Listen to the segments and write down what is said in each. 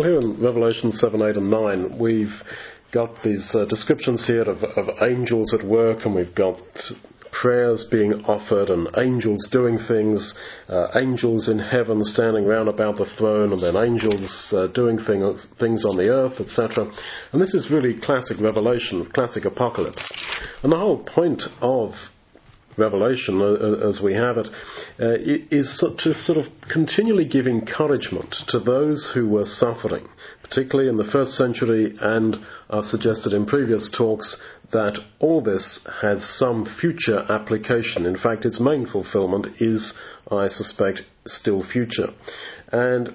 Well, here in Revelation 7, 8, and 9, we've got these uh, descriptions here of, of angels at work, and we've got prayers being offered and angels doing things, uh, angels in heaven standing round about the throne, and then angels uh, doing thing, things on the earth, etc. And this is really classic Revelation, classic Apocalypse. And the whole point of Revelation, as we have it, uh, is to sort of continually give encouragement to those who were suffering, particularly in the first century, and I've suggested in previous talks that all this has some future application. In fact, its main fulfillment is, I suspect, still future. And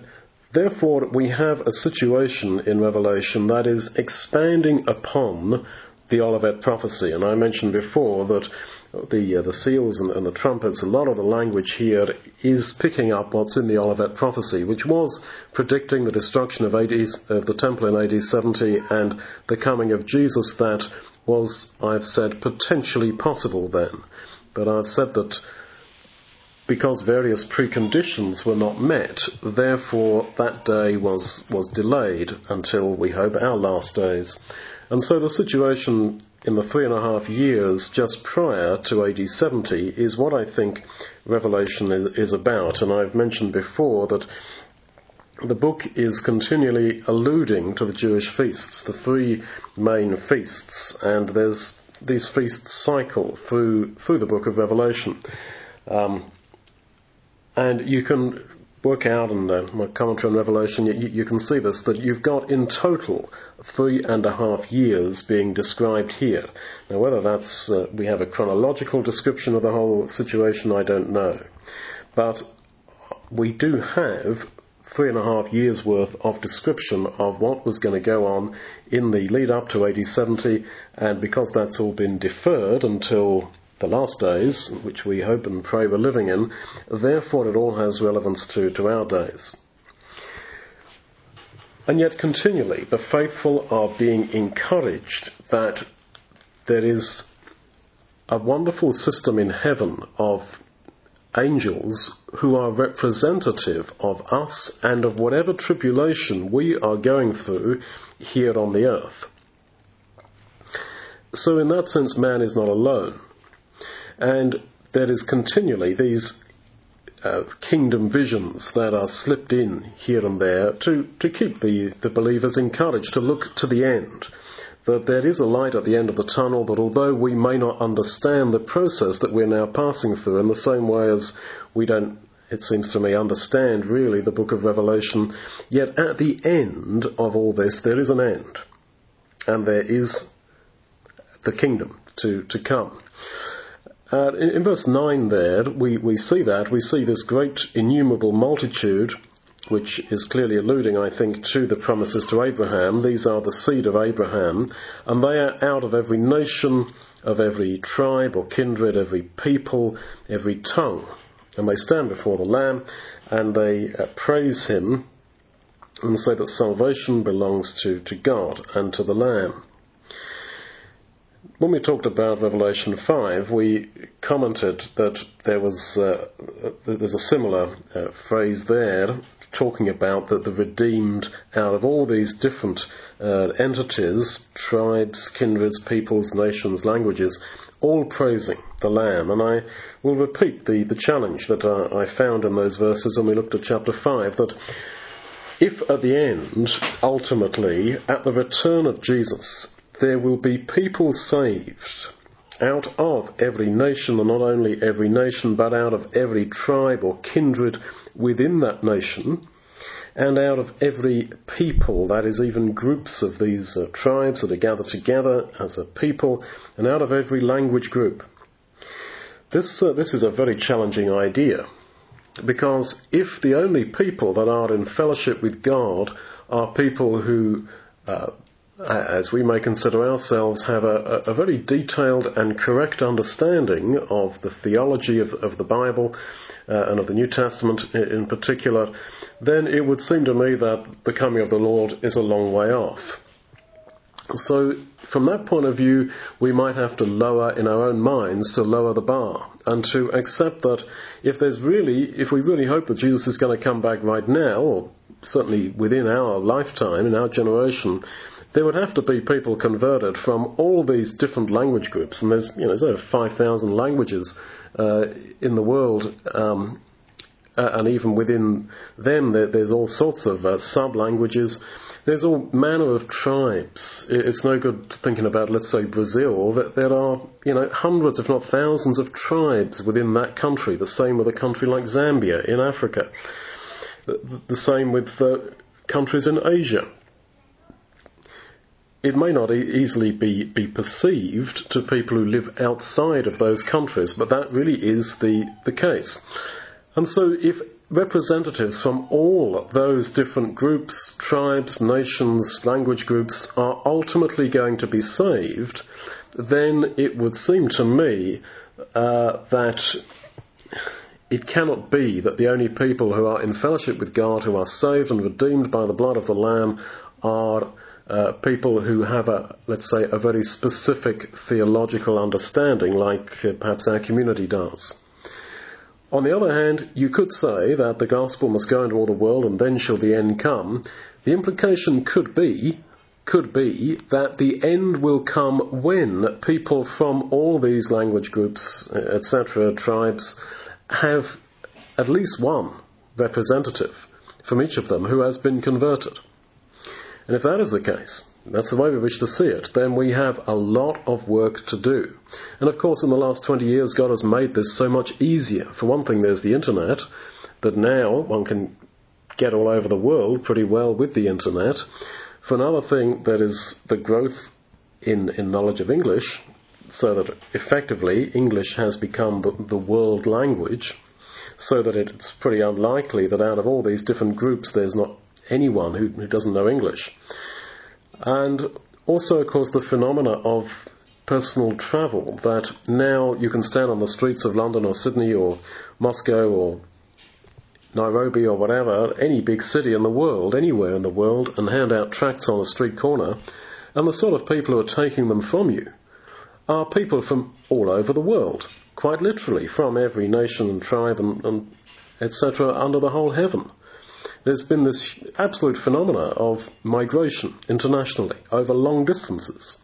therefore, we have a situation in Revelation that is expanding upon the Olivet prophecy. And I mentioned before that the uh, the seals and, and, the trumpets, a lot of the language here is picking up what's in the Olivet prophecy, which was predicting the destruction of, AD, of the temple in AD 70 and the coming of Jesus. That was, I've said, potentially possible then. But I've said that because various preconditions were not met, therefore that day was, was delayed until, we hope, our last days. And so the situation in the three and a half years just prior to AD 70 is what I think Revelation is, is about. And I've mentioned before that the book is continually alluding to the Jewish feasts, the three main feasts, and there's these feasts cycle through through the book of Revelation, um, and you can work out in uh, my commentary on Revelation. You, you, can see this that you've got in total three and a half years being described here. Now, whether that's uh, we have a chronological description of the whole situation, I don't know, but we do have three and a half years worth of description of what was going to go on in the lead up to AD 70, and because that's all been deferred until the last days, which we hope and pray we're living in, therefore it all has relevance to, to our days. And yet, continually, the faithful are being encouraged that there is a wonderful system in heaven of angels who are representative of us and of whatever tribulation we are going through here on the earth. So, in that sense, man is not alone. And there is continually these uh, kingdom visions that are slipped in here and there to, to keep the, the believers encouraged to look to the end that there is a light at the end of the tunnel, that although we may not understand the process that we're now passing through in the same way as we don't, it seems to me, understand really the book of Revelation, yet at the end of all this there is an end. And there is the kingdom to, to come. Uh, in, verse 9 there, we, we see that. We see this great innumerable multitude which is clearly alluding, I think, to the promises to Abraham. These are the seed of Abraham, and they are out of every nation, of every tribe or kindred, every people, every tongue. And they stand before the Lamb and they uh, praise him and say that salvation belongs to, to God and to the Lamb. When we talked about Revelation 5, we commented that there was uh, there's a similar uh, phrase there talking about that the redeemed out of all these different uh, entities, tribes, kindreds, peoples, nations, languages, all praising the Lamb. And I will repeat the, the challenge that uh, I found in those verses when we looked at chapter 5 that if at the end, ultimately, at the return of Jesus, there will be people saved out of every nation, and not only every nation, but out of every tribe or kindred within that nation, and out of every people, that is, even groups of these uh, tribes that are gathered together as a people, and out of every language group. This, uh, this is a very challenging idea, because if the only people that are in fellowship with God are people who uh, as we may consider ourselves, have a, a, very detailed and correct understanding of the theology of, of the Bible uh, and of the New Testament in particular, then it would seem to me that the coming of the Lord is a long way off. So, from that point of view, we might have to lower in our own minds to lower the bar and to accept that if there's really, if we really hope that Jesus is going to come back right now, or certainly within our lifetime, in our generation, there would have to be people converted from all these different language groups, and there's, you know, there's over 5,000 languages uh, in the world, um, and even within them, there, there's all sorts of uh, sub-languages there's all manner of tribes. It's no good thinking about, let's say, Brazil. That there are, you know, hundreds, if not thousands, of tribes within that country. The same with a country like Zambia in Africa. The, the same with uh, countries in Asia. It may not e- easily be, be perceived to people who live outside of those countries, but that really is the, the case. And so if representatives from all those different groups, tribes, nations, language groups are ultimately going to be saved, then it would seem to me uh, that it cannot be that the only people who are in fellowship with God, who are saved and redeemed by the blood of the Lamb, are uh, people who have a, let's say, a very specific theological understanding, like uh, perhaps our community does. On the other hand, you could say that the gospel must go into all the world and then shall the end come. The implication could be, could be that the end will come when people from all these language groups, etc., tribes, have at least one representative from each of them who has been converted. And if that is the case, that's the way we wish to see it, then we have a lot of work to do. And of course, in the last 20 years, God has made this so much easier. For one thing, there's the internet, that now one can get all over the world pretty well with the internet. For another thing, that is the growth in, in knowledge of English, so that effectively English has become the, the world language, so that it's pretty unlikely that out of all these different groups there's not anyone who, who doesn't know English. And also, of course, the phenomena of personal travel that now you can stand on the streets of London or Sydney or Moscow or Nairobi or whatever, any big city in the world, anywhere in the world, and hand out tracts on a street corner, and the sort of people who are taking them from you are people from all over the world, quite literally, from every nation and tribe and, and etc. under the whole heaven there's been this absolute phenomena of migration internationally over long distances.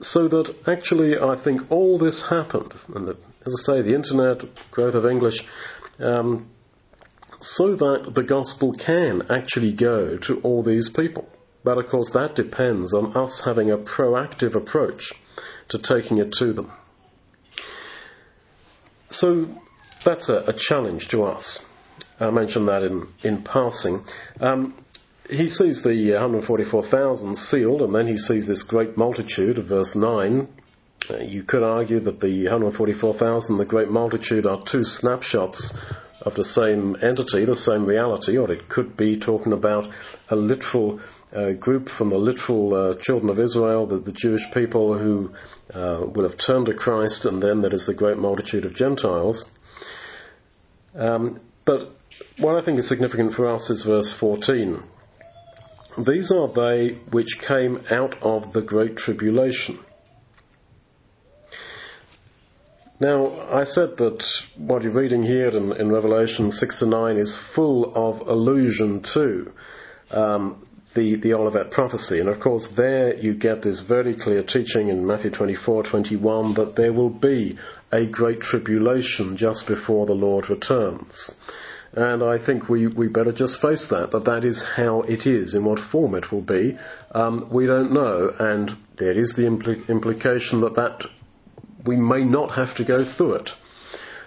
So that actually, I think all this happened, and that, as I say, the internet, growth of English, um, so that the gospel can actually go to all these people. But of course, that depends on us having a proactive approach to taking it to them. So that's a, a challenge to us. I mentioned that in, in passing. Um, he sees the 144,000 sealed, and then he sees this great multitude of verse 9. Uh, you could argue that the 144,000 the great multitude are two snapshots of the same entity, the same reality, or it could be talking about a literal uh, group from the literal uh, children of Israel, the, the Jewish people who uh, will have turned to Christ, and then there is the great multitude of Gentiles. Um, but what I think is significant for us is verse 14. These are they which came out of the great tribulation. Now, I said that what you're reading here in, in Revelation 6 to 9 is full of allusion to um, the, the Olivet prophecy. And of course, there you get this very clear teaching in Matthew 24, 21 that there will be a great tribulation just before the Lord returns. And I think we, we better just face that, that that is how it is. In what form it will be, um, we don't know. And there is the impl- implication that that we may not have to go through it.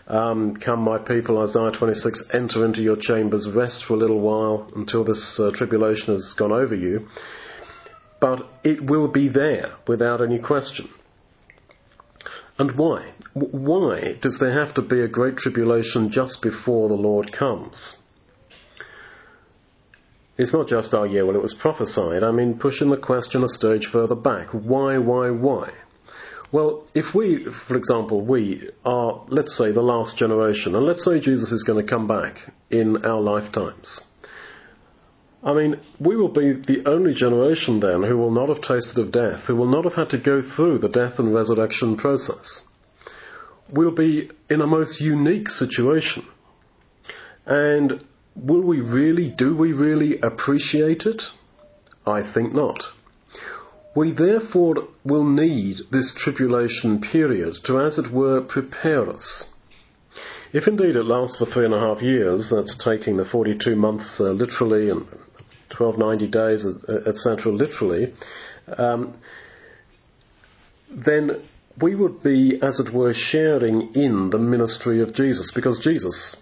Um, come, my people, Isaiah 26, enter into your chambers, rest for a little while until this uh, tribulation has gone over you. But it will be there without any question. And why? Why does there have to be a great tribulation just before the Lord comes? It's not just, oh yeah, well it was prophesied. I mean, pushing the question a stage further back. Why, why, why? Well, if we, for example, we are, let's say, the last generation, and let's say Jesus is going to come back in our lifetimes. I mean, we will be the only generation then who will not have tasted of death, who will not have had to go through the death and resurrection process. We'll be in a most unique situation. And will we really, do we really appreciate it? I think not. We therefore will need this tribulation period to, as it were, prepare us. If indeed it lasts for three and a half years, that's taking the 42 months uh, literally and 1290 days, etc., literally, um, then we would be, as it were, sharing in the ministry of Jesus, because Jesus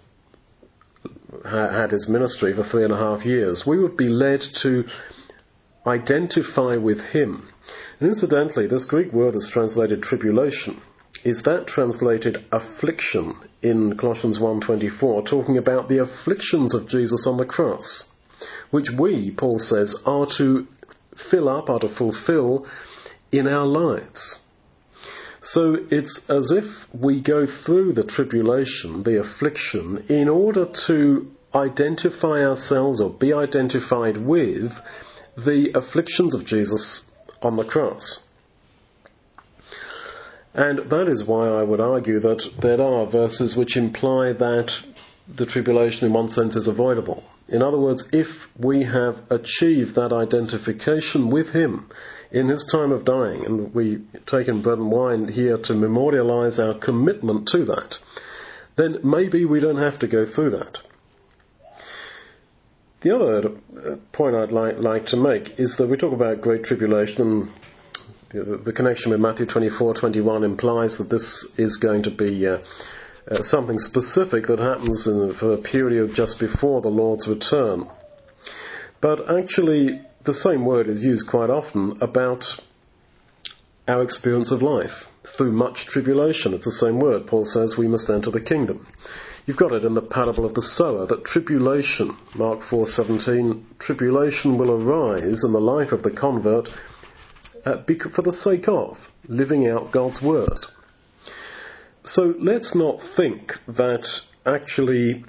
had his ministry for three and a half years. We would be led to identify with him. And incidentally, this Greek word that's translated tribulation is that translated affliction in Colossians 1:24 talking about the afflictions of Jesus on the cross which we Paul says are to fill up are to fulfill in our lives so it's as if we go through the tribulation the affliction in order to identify ourselves or be identified with the afflictions of Jesus on the cross. And that is why I would argue that there are verses which imply that the tribulation in one sense is avoidable. In other words, if we have achieved that identification with Him in His time of dying, and we taken bread and wine here to memorialize our commitment to that, then maybe we don't have to go through that. The other uh, point I'd like, like to make is that we talk about great tribulation and the, the connection with Matthew 24:21 implies that this is going to be uh, uh, something specific that happens in, for a period just before the Lord's return. But actually, the same word is used quite often about our experience of life. Through much tribulation, it's the same word. Paul says we must enter the kingdom. You've got it in the parable of the sower that tribulation, Mark 4:17, tribulation will arise in the life of the convert uh, for the sake of living out God's word. So let's not think that actually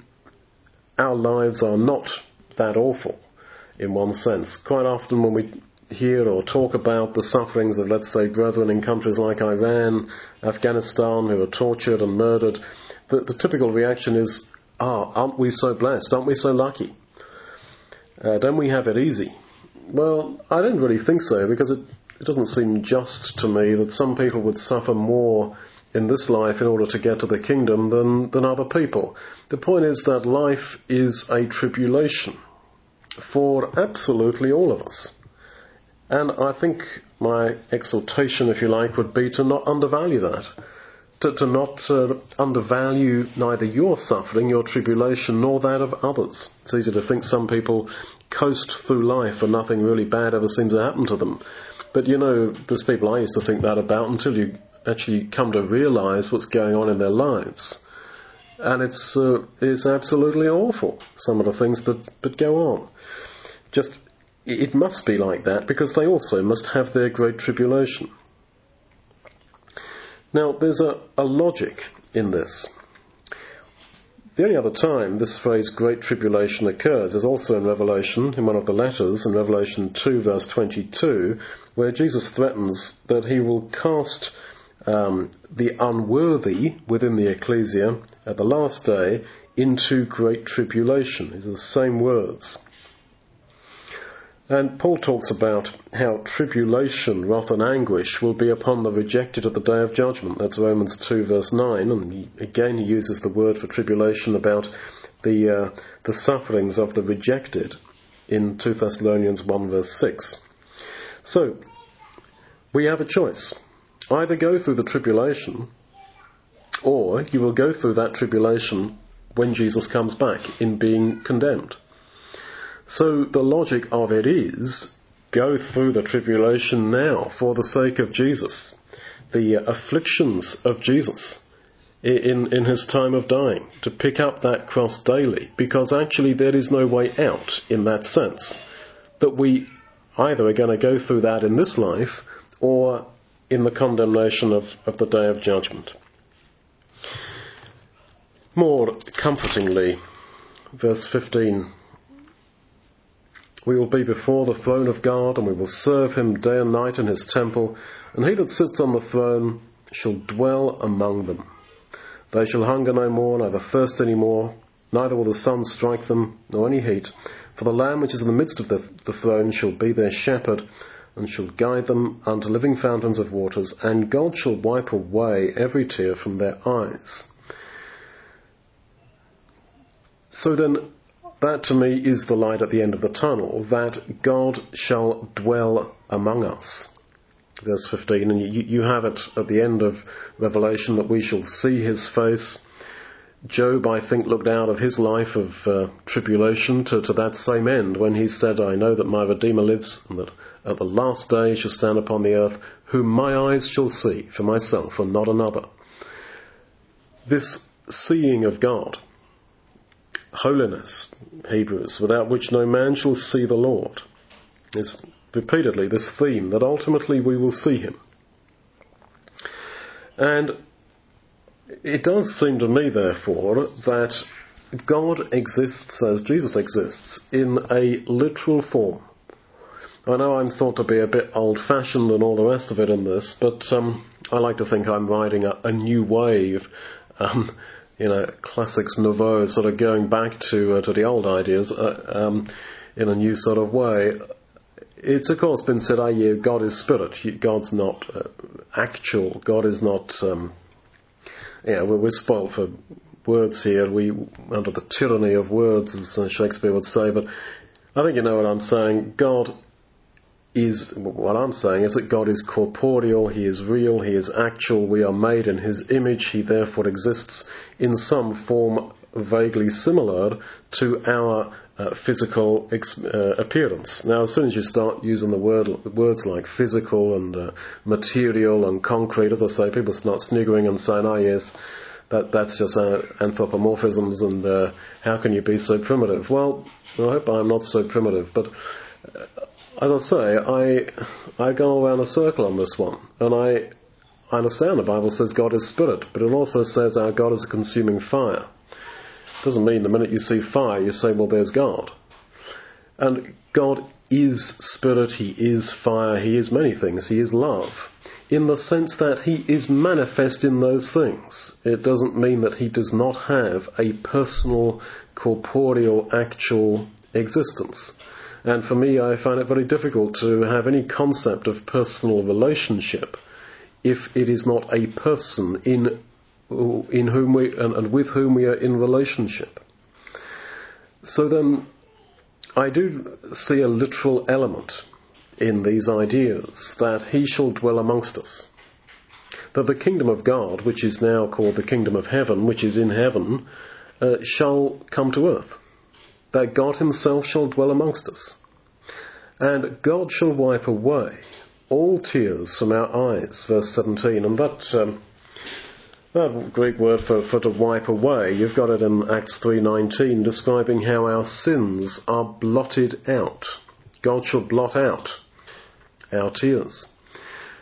our lives are not that awful in one sense. Quite often when we hear or talk about the sufferings of, let's say, brethren in countries like Iran, Afghanistan, who are tortured and murdered, the, the typical reaction is, ah, aren't we so blessed? Aren't we so lucky? Uh, don't we have it easy? Well, I don't really think so because it, it doesn't seem just to me that some people would suffer more in this life in order to get to the kingdom than, than other people. The point is that life is a tribulation for absolutely all of us. And I think my exhortation, if you like, would be to not undervalue that to, to not uh, undervalue neither your suffering, your tribulation, nor that of others. It's easy to think some people coast through life and nothing really bad ever seems to happen to them. But you know, there's people I used to think that about until you actually come to realize what's going on in their lives. And it's, uh, it's absolutely awful, some of the things that, that go on. Just, it must be like that because they also must have their great tribulation. Now, there's a, a logic in this. The only other time this phrase great tribulation occurs is also in Revelation, in one of the letters, in Revelation 2, verse 22, where Jesus threatens that he will cast um, the unworthy within the ecclesia at the last day into great tribulation. These are the same words. And Paul talks about how tribulation, wrath, and anguish will be upon the rejected at the day of judgment. That's Romans 2, verse 9. And again, he uses the word for tribulation about the, uh, the sufferings of the rejected in 2 Thessalonians 1, verse 6. So, we have a choice. Either go through the tribulation, or you will go through that tribulation when Jesus comes back in being condemned. So the logic of it is go through the tribulation now for the sake of Jesus, the uh, afflictions of Jesus in, in his time of dying, to pick up that cross daily, because actually there is no way out in that sense. That we either are going to go through that in this life or in the condemnation of, of the day of judgment. More comfortingly, verse 15 We will be before the throne of God, and we will serve him day and night in his temple, and he that sits on the throne shall dwell among them. They shall hunger no more, neither thirst any more, neither will the sun strike them, nor any heat. For the Lamb which is in the midst of the, the throne shall be their shepherd, and shall guide them unto living fountains of waters, and God shall wipe away every tear from their eyes. So then, that to me is the light at the end of the tunnel, that God shall dwell among us. Verse 15, and you, you have it at the end of Revelation that we shall see his face. Job, I think, looked out of his life of uh, tribulation to, to that same end when he said, I know that my Redeemer lives, and that at the last day shall stand upon the earth, whom my eyes shall see for myself and not another. This seeing of God, holiness, Hebrews, without which no man shall see the Lord, is repeatedly this theme that ultimately we will see him. And it does seem to me, therefore, that God exists as Jesus exists in a literal form. I know I'm thought to be a bit old fashioned and all the rest of it in this, but um, I like to think I'm riding a, a new wave. Um, you know, classics nouveau, sort of going back to uh, to the old ideas uh, um, in a new sort of way. It's of course been said, "I oh, God is spirit. God's not uh, actual. God is not." Yeah, we're, we're spoiled for words here. We under the tyranny of words, as uh, Shakespeare would say. But I think you know what I'm saying. God is what I'm saying is that God is corporeal, He is real, He is actual, we are made in His image, He therefore exists in some form vaguely similar to our uh, physical ex- uh, appearance. Now, as soon as you start using the word, words like physical and uh, material and concrete, as I say, people start sniggering and saying, "Oh yes, that that's just anthropomorphisms," and uh, how can you be so primitive? Well, I hope I'm not so primitive, but uh, as I say, I I go around a circle on this one, and I I understand the Bible says God is spirit, but it also says our God is a consuming fire. Doesn't mean the minute you see fire you say, well, there's God. And God is spirit, He is fire, He is many things, He is love. In the sense that He is manifest in those things. It doesn't mean that He does not have a personal, corporeal, actual existence. And for me, I find it very difficult to have any concept of personal relationship if it is not a person in in whom we and, and with whom we are in relationship. So then, I do see a literal element in these ideas that He shall dwell amongst us. That the kingdom of God, which is now called the kingdom of heaven, which is in heaven, uh, shall come to earth that God Himself shall dwell amongst us. And God shall wipe away all tears from our eyes, verse 17. And that, um, that Greek word for, for to wipe away, you've got it in Acts 3.19, describing how our sins are blotted out. God shall blot out our tears.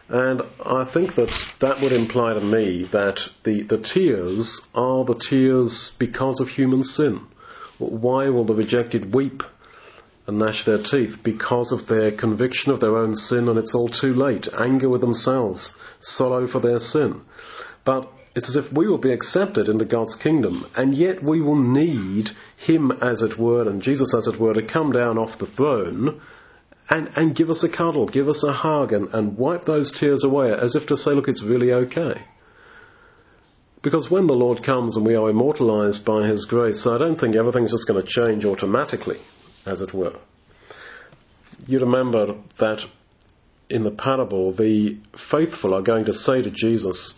And I think that that would imply to me that the, the tears are the tears because of human sin. Why will the rejected weep and gnash their teeth? Because of their conviction of their own sin, and it's all too late. Anger with themselves, sorrow for their sin. But it's as if we will be accepted into God's kingdom, and yet we will need Him, as it were, and Jesus, as it were, to come down off the throne and, and give us a cuddle, give us a hug, and, and wipe those tears away, as if to say, look, it's really okay. Because when the Lord comes and we are immortalized by His grace, I don't think everything's just going to change automatically, as it were. You remember that in the parable, the faithful are going to say to Jesus,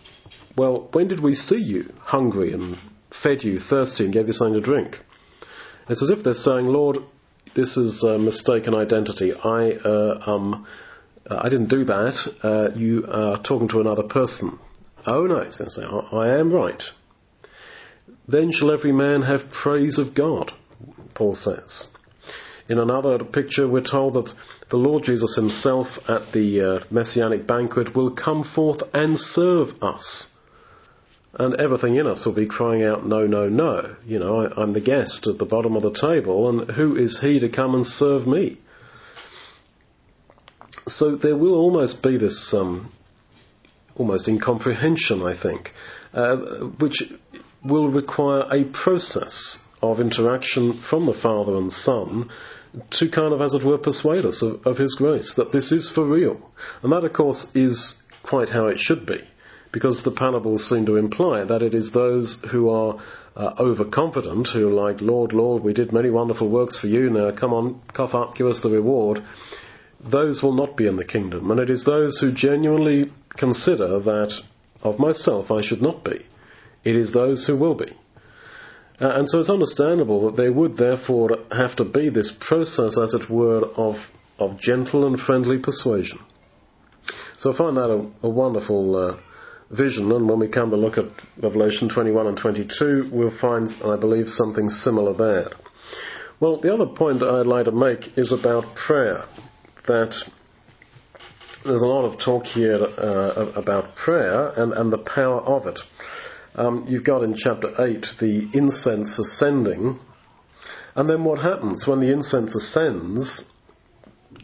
Well, when did we see you hungry and fed you thirsty and gave you something to drink? It's as if they're saying, Lord, this is a mistaken identity. I, uh, um, I didn't do that. Uh, you are talking to another person. Oh no, says they, I am right. Then shall every man have praise of God, Paul says. In another picture, we're told that the Lord Jesus himself at the uh, messianic banquet will come forth and serve us. And everything in us will be crying out, no, no, no. You know, I, I'm the guest at the bottom of the table, and who is he to come and serve me? So there will almost be this um, almost incomprehension, I think, uh, which will require a process of interaction from the Father and Son to kind of, as it were, persuade us of, of His grace, that this is for real. And that, of course, is quite how it should be, because the parables seem to imply that it is those who are uh, overconfident, who are like, Lord, Lord, we did many wonderful works for you, now come on, cough up, give us the reward. Those will not be in the kingdom. And it is those who genuinely consider that of myself I should not be. It is those who will be. Uh, and so it's understandable that there would therefore have to be this process, as it were, of, of gentle and friendly persuasion. So I find that a, a wonderful uh, vision, and when we come to look at Revelation 21 and 22, we'll find, I believe, something similar there. Well, the other point I'd like to make is about prayer. That there's a lot of talk here uh, about prayer and, and the power of it. Um, you've got in chapter 8 the incense ascending, and then what happens when the incense ascends?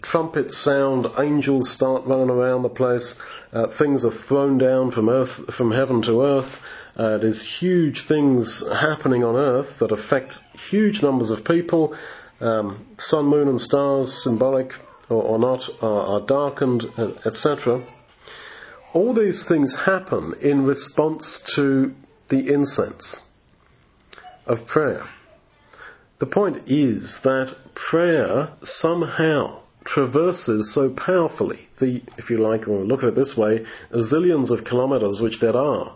Trumpets sound, angels start running around the place, uh, things are thrown down from earth, from heaven to earth. Uh, there's huge things happening on earth that affect huge numbers of people. Um, sun, moon, and stars, symbolic or, or not, are, are darkened, etc. All these things happen in response to the incense of prayer. The point is that prayer somehow traverses so powerfully the, if you like, or look at it this way, zillions of kilometers which there are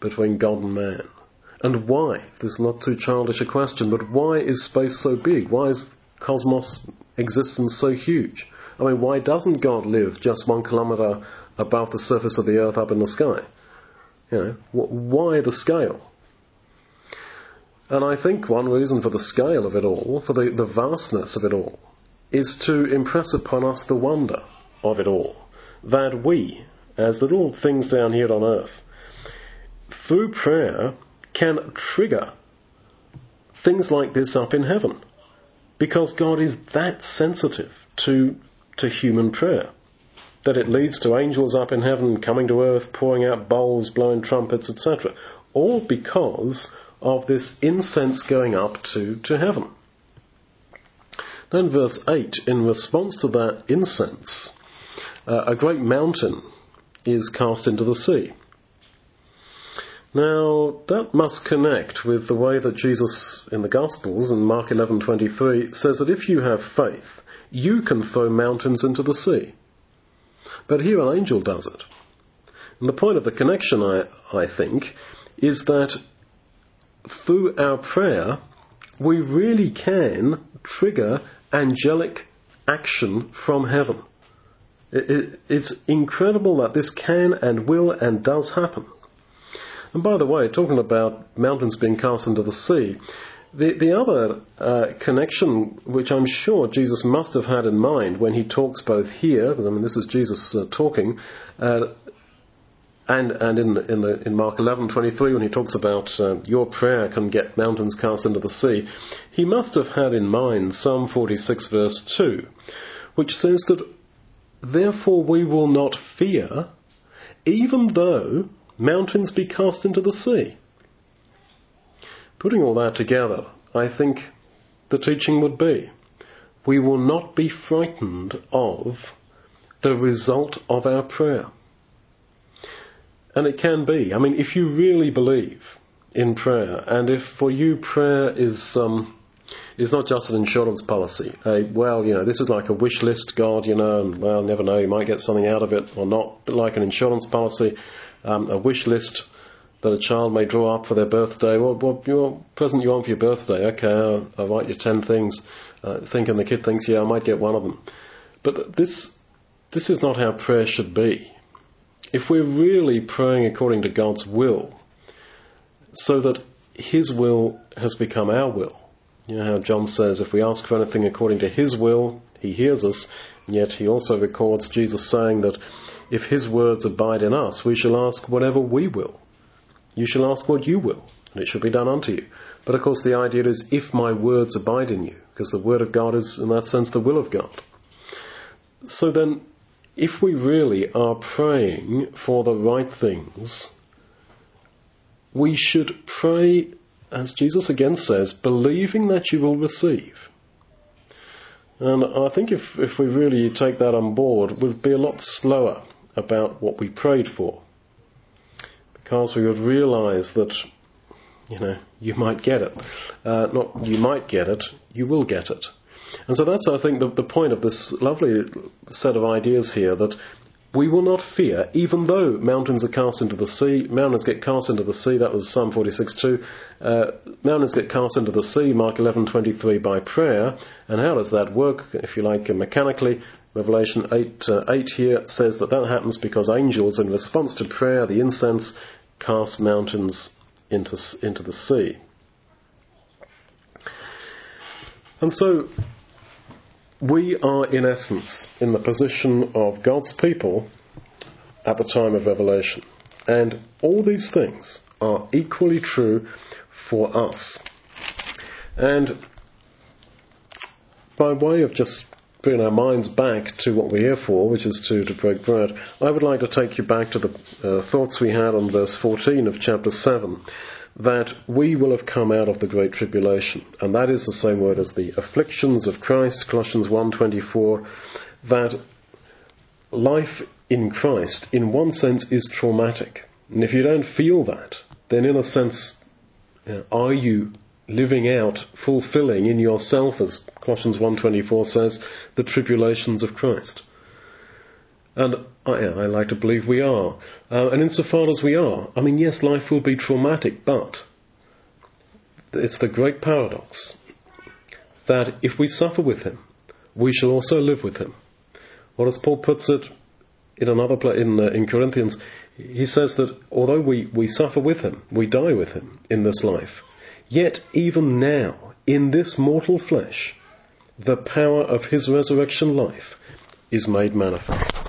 between God and man. And why? This is not too childish a question, but why is space so big? Why is cosmos existence so huge? I mean, why doesn't God live just one kilometer above the surface of the earth up in the sky? You know, why the scale? And I think one reason for the scale of it all, for the, the vastness of it all, is to impress upon us the wonder of it all. That we, as little things down here on earth, through prayer can trigger things like this up in heaven. Because God is that sensitive to, to human prayer that it leads to angels up in heaven coming to earth, pouring out bowls, blowing trumpets, etc. All because of this incense going up to, to heaven. Then verse 8, in response to that incense, uh, a great mountain is cast into the sea. Now, that must connect with the way that Jesus in the Gospels in Mark 11:23 says that if you have faith, you can throw mountains into the sea. But here an angel does it. And the point of the connection, I, I think, is that through our prayer, we really can trigger angelic action from heaven. It, it, it's incredible that this can and will and does happen. And by the way, talking about mountains being cast into the sea, the, the other uh, connection, which I'm sure Jesus must have had in mind when he talks both here, because I mean this is Jesus uh, talking, uh, and and in in, the, in Mark 11:23 when he talks about uh, your prayer can get mountains cast into the sea, he must have had in mind Psalm 46 verse 2, which says that therefore we will not fear, even though mountains be cast into the sea. Putting all that together, I think the teaching would be we will not be frightened of the result of our prayer. And it can be. I mean, if you really believe in prayer, and if for you prayer is um, is not just an insurance policy. A, well, you know, this is like a wish list, God, you know, and well, never know, you might get something out of it or not. But like an insurance policy, um, a wish list that a child may draw up for their birthday. What, what your present you want for your birthday? Okay, I'll, I'll write you ten things, uh, thinking the kid thinks, yeah, I might get one of them. But this, this is not how prayer should be. If we're really praying according to God's will, so that His will has become our will. You know how John says, if we ask for anything according to His will, He hears us. And yet He also records Jesus saying that if His words abide in us, we shall ask whatever we will. You shall ask what you will, and it shall be done unto you. But of course, the idea is if my words abide in you, because the word of God is, in that sense, the will of God. So then, if we really are praying for the right things, we should pray, as Jesus again says, believing that you will receive. And I think if, if we really take that on board, we'd be a lot slower about what we prayed for. Because we would realize that, you know, you might get it. Uh, not you might get it, you will get it. And so that's, I think, the, the point of this lovely set of ideas here that we will not fear, even though mountains are cast into the sea. Mountains get cast into the sea. That was Psalm 46:2. Uh, mountains get cast into the sea. Mark 11:23 by prayer. And how does that work? If you like, mechanically, Revelation 8, uh, 8 here says that that happens because angels, in response to prayer, the incense, cast mountains into into the sea. And so we are, in essence, in the position of God's people at the time of Revelation. And all these things are equally true for us. And by way of just bringing our minds back to what we're here for, which is to, to break bread, I would like to take you back to the uh, thoughts we had on verse 14 of chapter 7 that we will have come out of the great tribulation. And that is the same word as the afflictions of Christ, Colossians 1.24, that life in Christ, in one sense, is traumatic. And if you don't feel that, then in a sense, are you living out, fulfilling in yourself, as Colossians 1.24 says, the tribulations of Christ? And I, I like to believe we are. Uh, and insofar as we are, I mean, yes, life will be traumatic, but it's the great paradox that if we suffer with him, we shall also live with him. Or as Paul puts it in another place in, uh, in Corinthians, he says that although we, we suffer with him, we die with him in this life, yet even now, in this mortal flesh, the power of his resurrection life is made manifest.